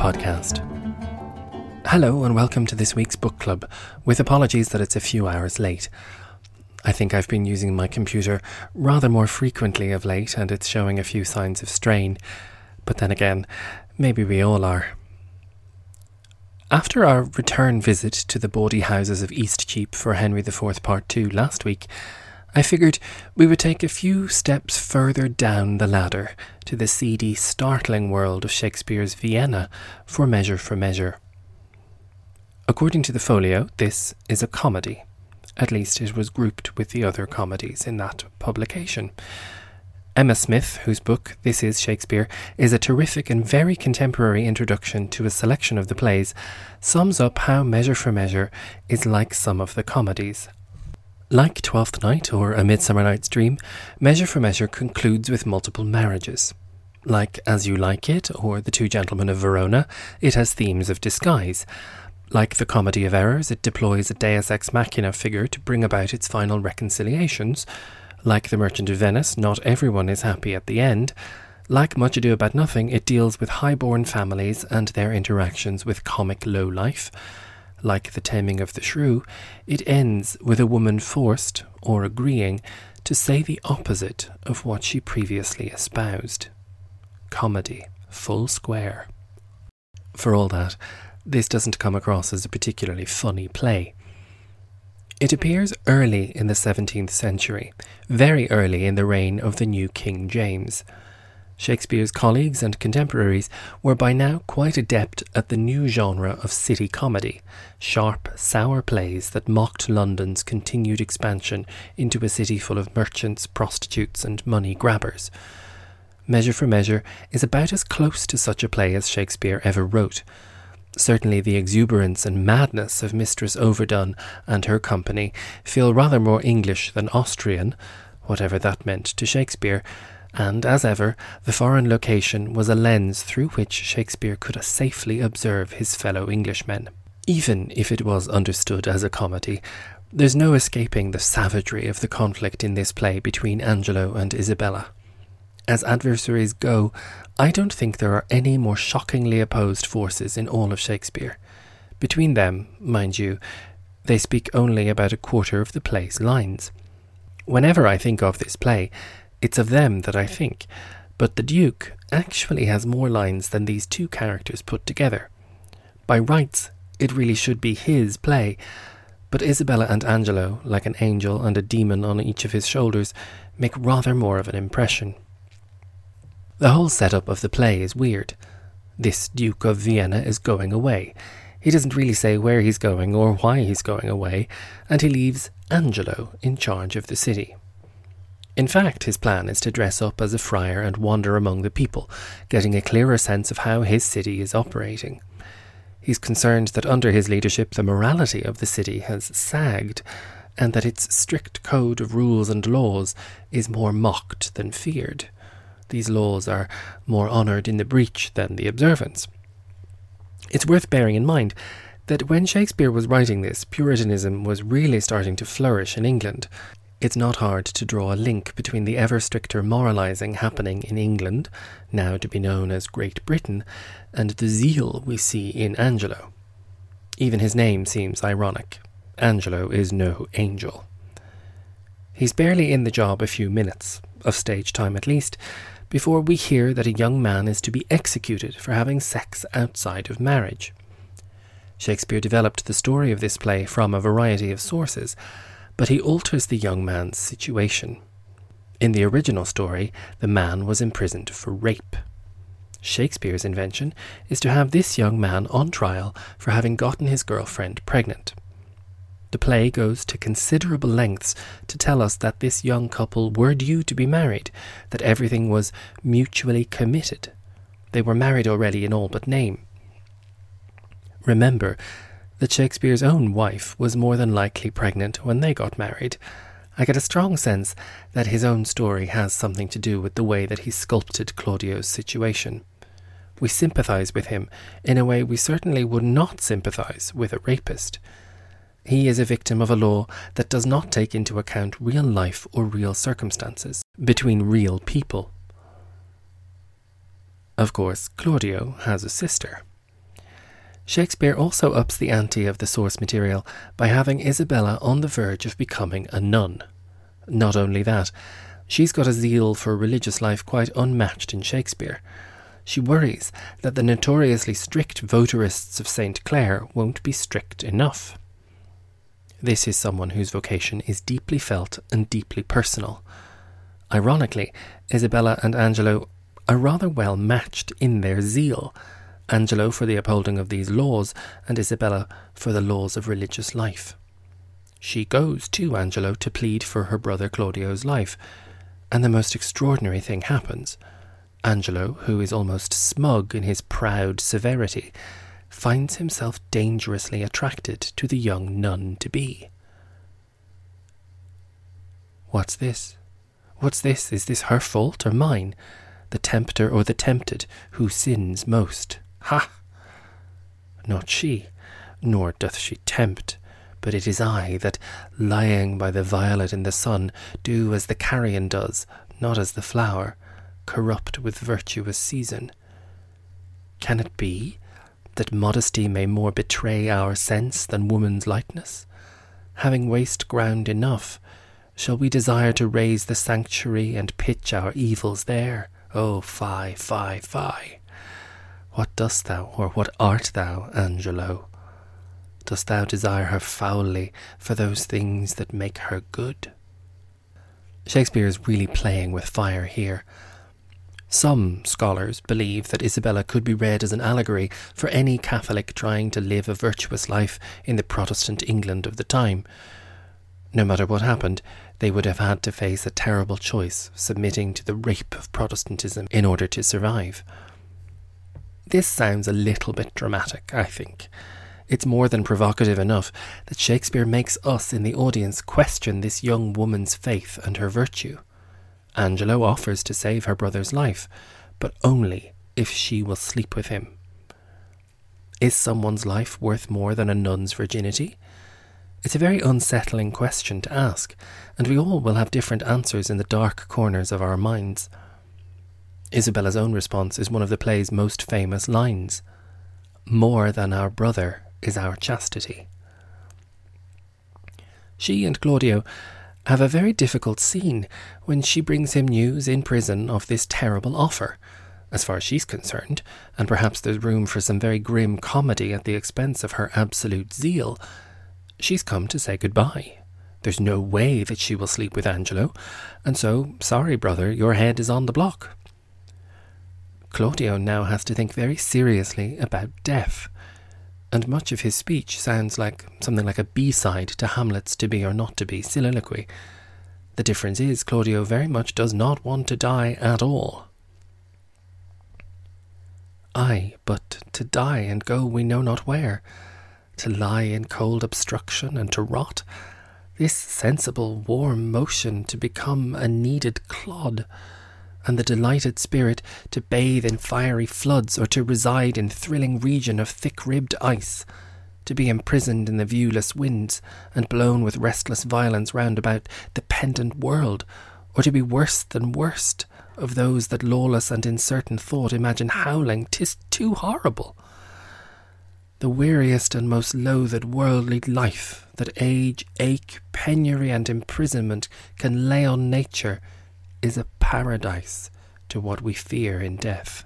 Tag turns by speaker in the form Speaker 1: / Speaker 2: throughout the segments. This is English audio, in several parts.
Speaker 1: podcast. Hello, and welcome to this week's book club, with apologies that it's a few hours late. I think I've been using my computer rather more frequently of late, and it's showing a few signs of strain. But then again, maybe we all are. After our return visit to the bawdy houses of Eastcheap for Henry IV Part 2 last week, I figured we would take a few steps further down the ladder to the seedy, startling world of Shakespeare's Vienna for Measure for Measure. According to the folio, this is a comedy. At least it was grouped with the other comedies in that publication. Emma Smith, whose book This is Shakespeare is a terrific and very contemporary introduction to a selection of the plays, sums up how Measure for Measure is like some of the comedies like Twelfth Night or A Midsummer Night's Dream, Measure for Measure concludes with multiple marriages. Like As You Like It or The Two Gentlemen of Verona, it has themes of disguise. Like The Comedy of Errors, it deploys a deus ex machina figure to bring about its final reconciliations. Like The Merchant of Venice, not everyone is happy at the end. Like Much Ado About Nothing, it deals with high-born families and their interactions with comic low life like the taming of the shrew, it ends with a woman forced, or agreeing, to say the opposite of what she previously espoused. Comedy, full square. For all that, this doesn't come across as a particularly funny play. It appears early in the 17th century, very early in the reign of the new King James. Shakespeare's colleagues and contemporaries were by now quite adept at the new genre of city comedy, sharp, sour plays that mocked London's continued expansion into a city full of merchants, prostitutes, and money grabbers. Measure for Measure is about as close to such a play as Shakespeare ever wrote. Certainly, the exuberance and madness of Mistress Overdone and her company feel rather more English than Austrian, whatever that meant to Shakespeare and as ever, the foreign location was a lens through which Shakespeare could safely observe his fellow Englishmen. Even if it was understood as a comedy, there's no escaping the savagery of the conflict in this play between Angelo and Isabella. As adversaries go, I don't think there are any more shockingly opposed forces in all of Shakespeare. Between them, mind you, they speak only about a quarter of the play's lines. Whenever I think of this play, it's of them that I think, but the Duke actually has more lines than these two characters put together. By rights, it really should be his play, but Isabella and Angelo, like an angel and a demon on each of his shoulders, make rather more of an impression. The whole setup of the play is weird. This Duke of Vienna is going away. He doesn't really say where he's going or why he's going away, and he leaves Angelo in charge of the city. In fact, his plan is to dress up as a friar and wander among the people, getting a clearer sense of how his city is operating. He's concerned that under his leadership the morality of the city has sagged, and that its strict code of rules and laws is more mocked than feared. These laws are more honoured in the breach than the observance. It's worth bearing in mind that when Shakespeare was writing this, Puritanism was really starting to flourish in England, it's not hard to draw a link between the ever stricter moralising happening in England, now to be known as Great Britain, and the zeal we see in Angelo. Even his name seems ironic. Angelo is no angel. He's barely in the job a few minutes, of stage time at least, before we hear that a young man is to be executed for having sex outside of marriage. Shakespeare developed the story of this play from a variety of sources, but he alters the young man's situation. In the original story, the man was imprisoned for rape. Shakespeare's invention is to have this young man on trial for having gotten his girlfriend pregnant. The play goes to considerable lengths to tell us that this young couple were due to be married, that everything was mutually committed. They were married already in all but name. Remember that Shakespeare's own wife was more than likely pregnant when they got married. I get a strong sense that his own story has something to do with the way that he sculpted Claudio's situation. We sympathize with him in a way we certainly would not sympathize with a rapist. He is a victim of a law that does not take into account real life or real circumstances between real people. Of course, Claudio has a sister. Shakespeare also ups the ante of the source material by having Isabella on the verge of becoming a nun. Not only that, she's got a zeal for religious life quite unmatched in Shakespeare. She worries that the notoriously strict votarists of St. Clare won't be strict enough. This is someone whose vocation is deeply felt and deeply personal. Ironically, Isabella and Angelo are rather well matched in their zeal. Angelo for the upholding of these laws, and Isabella for the laws of religious life. She goes to Angelo to plead for her brother Claudio's life, and the most extraordinary thing happens. Angelo, who is almost smug in his proud severity, finds himself dangerously attracted to the young nun to be. What's this? What's this? Is this her fault or mine? The tempter or the tempted, who sins most? Ha! Not she, nor doth she tempt, but it is I that, lying by the violet in the sun, do as the carrion does, not as the flower, corrupt with virtuous season. Can it be that modesty may more betray our sense than woman's likeness? Having waste ground enough, shall we desire to raise the sanctuary and pitch our evils there? Oh, fie, fie, fie! What dost thou, or what art thou, Angelo? Dost thou desire her foully for those things that make her good? Shakespeare is really playing with fire here. Some scholars believe that Isabella could be read as an allegory for any Catholic trying to live a virtuous life in the Protestant England of the time. No matter what happened, they would have had to face a terrible choice, submitting to the rape of Protestantism in order to survive. This sounds a little bit dramatic, I think. It's more than provocative enough that Shakespeare makes us in the audience question this young woman's faith and her virtue. Angelo offers to save her brother's life, but only if she will sleep with him. Is someone's life worth more than a nun's virginity? It's a very unsettling question to ask, and we all will have different answers in the dark corners of our minds. Isabella's own response is one of the play's most famous lines More than our brother is our chastity. She and Claudio have a very difficult scene when she brings him news in prison of this terrible offer. As far as she's concerned, and perhaps there's room for some very grim comedy at the expense of her absolute zeal, She's come to say goodbye. There's no way that she will sleep with Angelo, and so, sorry, brother, your head is on the block. Claudio now has to think very seriously about death, and much of his speech sounds like something like a B side to Hamlet's To Be or Not to Be soliloquy. The difference is, Claudio very much does not want to die at all. Ay, but to die and go we know not where to lie in cold obstruction and to rot, this sensible warm motion to become a kneaded clod, and the delighted spirit to bathe in fiery floods or to reside in thrilling region of thick ribbed ice, to be imprisoned in the viewless winds and blown with restless violence round about the pendant world, or to be worse than worst of those that lawless and uncertain thought imagine howling, tis too horrible. The weariest and most loathed worldly life that age, ache, penury, and imprisonment can lay on nature is a paradise to what we fear in death.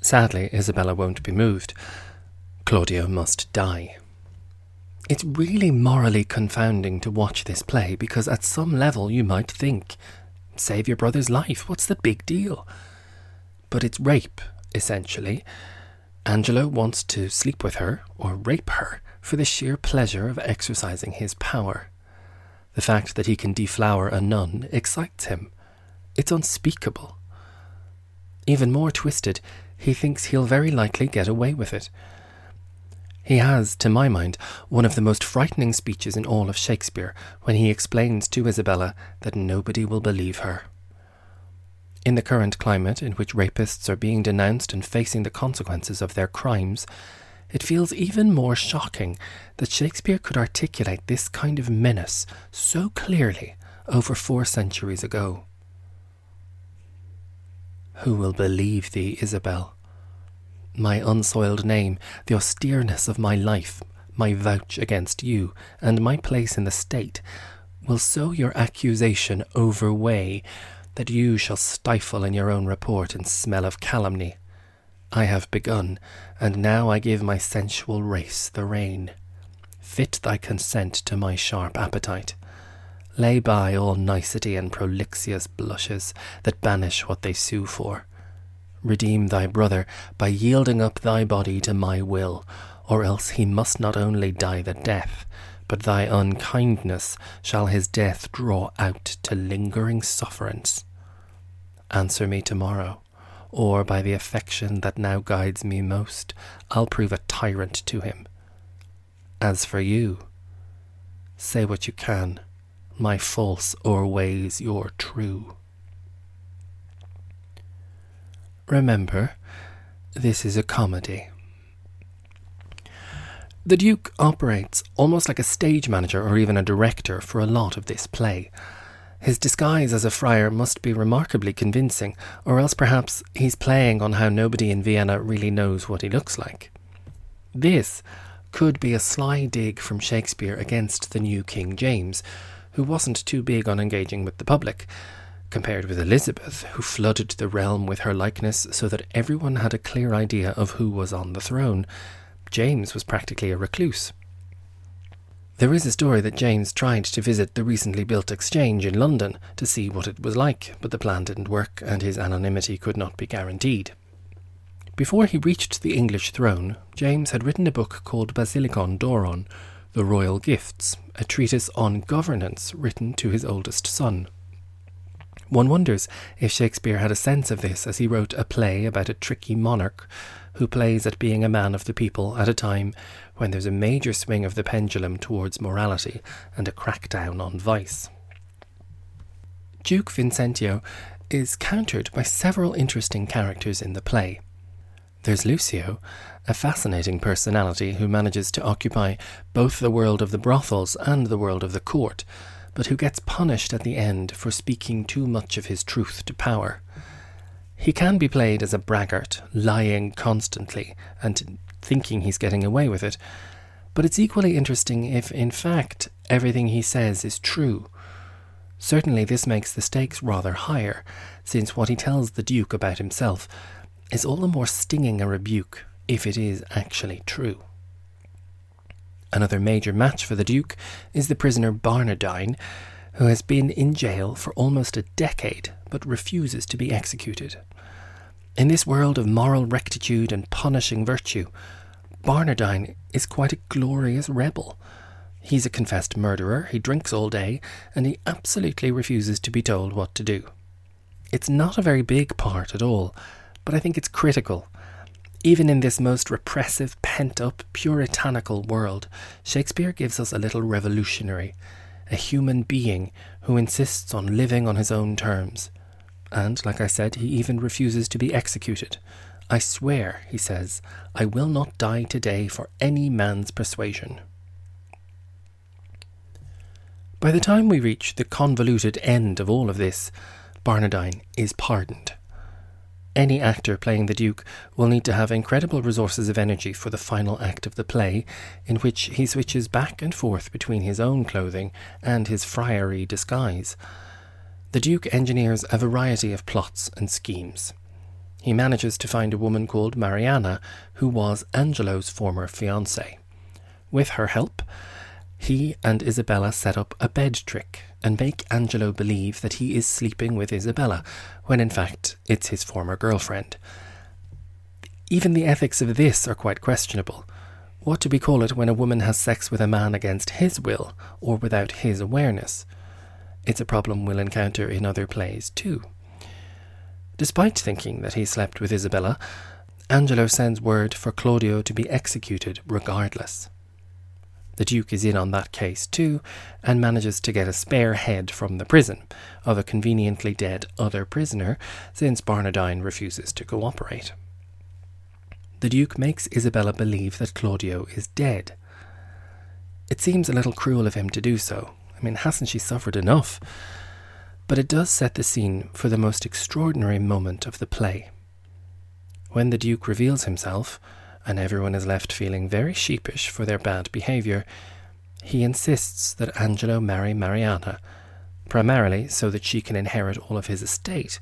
Speaker 1: Sadly, Isabella won't be moved. Claudio must die. It's really morally confounding to watch this play because at some level you might think, save your brother's life, what's the big deal? But it's rape, essentially, Angelo wants to sleep with her or rape her for the sheer pleasure of exercising his power. The fact that he can deflower a nun excites him. It's unspeakable. Even more twisted, he thinks he'll very likely get away with it. He has, to my mind, one of the most frightening speeches in all of Shakespeare when he explains to Isabella that nobody will believe her. In the current climate, in which rapists are being denounced and facing the consequences of their crimes, it feels even more shocking that Shakespeare could articulate this kind of menace so clearly over four centuries ago. Who will believe thee, Isabel? my unsoiled name, the austereness of my life, my vouch against you, and my place in the state, will so your accusation overweigh that you shall stifle in your own report and smell of calumny. I have begun, and now I give my sensual race the rein. Fit thy consent to my sharp appetite. Lay by all nicety and prolixious blushes that banish what they sue for. Redeem thy brother by yielding up thy body to my will, or else he must not only die the death, but thy unkindness shall his death draw out to lingering sufferance. Answer me tomorrow, or by the affection that now guides me most, I'll prove a tyrant to him. As for you, say what you can my false o'erweighs your true. Remember, this is a comedy. The Duke operates almost like a stage manager or even a director for a lot of this play. His disguise as a friar must be remarkably convincing, or else perhaps he's playing on how nobody in Vienna really knows what he looks like. This could be a sly dig from Shakespeare against the new King James, who wasn't too big on engaging with the public, compared with Elizabeth, who flooded the realm with her likeness so that everyone had a clear idea of who was on the throne. James was practically a recluse. There is a story that James tried to visit the recently built exchange in London to see what it was like, but the plan didn't work and his anonymity could not be guaranteed. Before he reached the English throne, James had written a book called Basilicon Doron, the Royal Gifts, a treatise on governance written to his oldest son. One wonders if Shakespeare had a sense of this as he wrote a play about a tricky monarch who plays at being a man of the people at a time when there's a major swing of the pendulum towards morality and a crackdown on vice. Duke Vincentio is countered by several interesting characters in the play. There's Lucio, a fascinating personality who manages to occupy both the world of the brothels and the world of the court, but who gets punished at the end for speaking too much of his truth to power. He can be played as a braggart, lying constantly and thinking he's getting away with it, but it's equally interesting if, in fact, everything he says is true. Certainly, this makes the stakes rather higher, since what he tells the Duke about himself is all the more stinging a rebuke if it is actually true. Another major match for the Duke is the prisoner Barnardine, who has been in jail for almost a decade but refuses to be executed. In this world of moral rectitude and punishing virtue, Barnardine is quite a glorious rebel. He's a confessed murderer, he drinks all day, and he absolutely refuses to be told what to do. It's not a very big part at all, but I think it's critical. Even in this most repressive, pent up, puritanical world, Shakespeare gives us a little revolutionary, a human being who insists on living on his own terms. And, like I said, he even refuses to be executed. I swear, he says, I will not die today for any man's persuasion. By the time we reach the convoluted end of all of this, Barnardine is pardoned. Any actor playing the Duke will need to have incredible resources of energy for the final act of the play, in which he switches back and forth between his own clothing and his friary disguise. The Duke engineers a variety of plots and schemes. He manages to find a woman called Mariana, who was Angelo's former fiancée. With her help, he and Isabella set up a bed trick and make Angelo believe that he is sleeping with Isabella, when in fact it's his former girlfriend. Even the ethics of this are quite questionable. What do we call it when a woman has sex with a man against his will or without his awareness? It's a problem we'll encounter in other plays too. Despite thinking that he slept with Isabella, Angelo sends word for Claudio to be executed regardless. The Duke is in on that case too, and manages to get a spare head from the prison of a conveniently dead other prisoner, since Barnardine refuses to cooperate. The Duke makes Isabella believe that Claudio is dead. It seems a little cruel of him to do so. I mean, hasn't she suffered enough? But it does set the scene for the most extraordinary moment of the play. When the Duke reveals himself, and everyone is left feeling very sheepish for their bad behaviour, he insists that Angelo marry Mariana, primarily so that she can inherit all of his estate,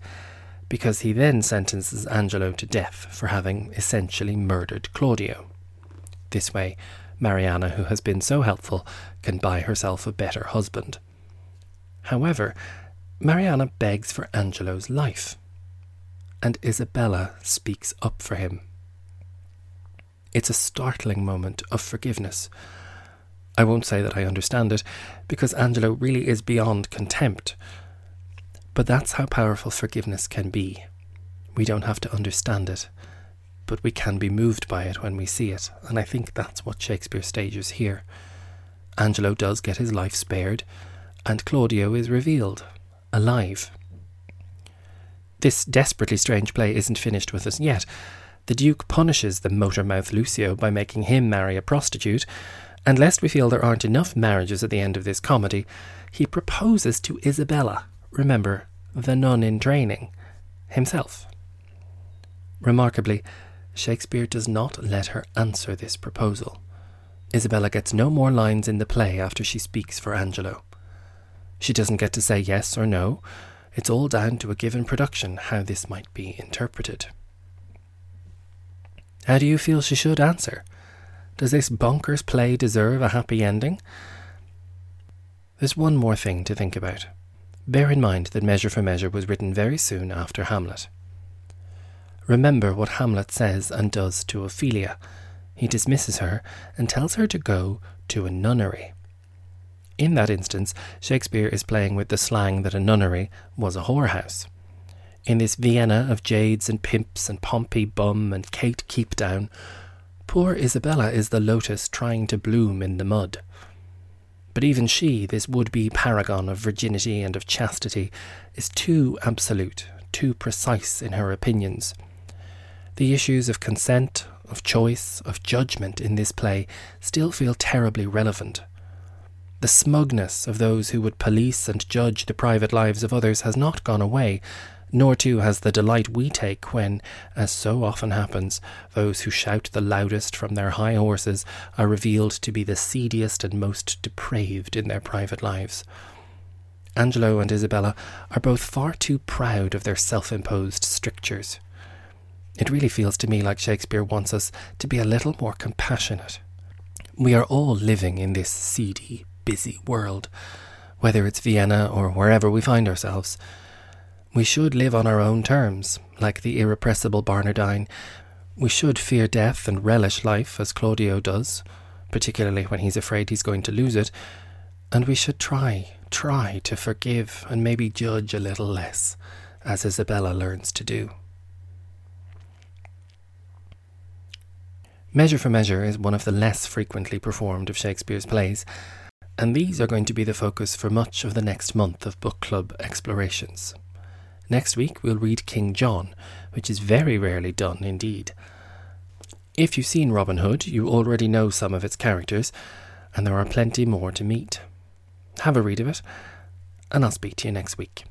Speaker 1: because he then sentences Angelo to death for having essentially murdered Claudio. This way, Mariana, who has been so helpful, can buy herself a better husband. However, Mariana begs for Angelo's life, and Isabella speaks up for him. It's a startling moment of forgiveness. I won't say that I understand it, because Angelo really is beyond contempt. But that's how powerful forgiveness can be. We don't have to understand it, but we can be moved by it when we see it, and I think that's what Shakespeare stages here. Angelo does get his life spared, and Claudio is revealed, alive. This desperately strange play isn't finished with us yet. The Duke punishes the motor mouth Lucio by making him marry a prostitute, and lest we feel there aren't enough marriages at the end of this comedy, he proposes to Isabella, remember, the nun in training, himself. Remarkably, Shakespeare does not let her answer this proposal. Isabella gets no more lines in the play after she speaks for Angelo. She doesn't get to say yes or no. It's all down to a given production how this might be interpreted. How do you feel she should answer? Does this bonkers play deserve a happy ending? There's one more thing to think about. Bear in mind that Measure for Measure was written very soon after Hamlet. Remember what Hamlet says and does to Ophelia. He dismisses her and tells her to go to a nunnery. In that instance, Shakespeare is playing with the slang that a nunnery was a whorehouse. In this Vienna of jades and pimps and Pompey bum and Kate Keepdown, poor Isabella is the lotus trying to bloom in the mud. But even she, this would be paragon of virginity and of chastity, is too absolute, too precise in her opinions. The issues of consent, of choice, of judgment in this play still feel terribly relevant. The smugness of those who would police and judge the private lives of others has not gone away, nor too has the delight we take when, as so often happens, those who shout the loudest from their high horses are revealed to be the seediest and most depraved in their private lives. Angelo and Isabella are both far too proud of their self imposed strictures. It really feels to me like Shakespeare wants us to be a little more compassionate. We are all living in this seedy, busy world, whether it's Vienna or wherever we find ourselves. We should live on our own terms, like the irrepressible Barnardine. We should fear death and relish life, as Claudio does, particularly when he's afraid he's going to lose it. And we should try, try to forgive and maybe judge a little less, as Isabella learns to do. Measure for Measure is one of the less frequently performed of Shakespeare's plays, and these are going to be the focus for much of the next month of book club explorations. Next week, we'll read King John, which is very rarely done indeed. If you've seen Robin Hood, you already know some of its characters, and there are plenty more to meet. Have a read of it, and I'll speak to you next week.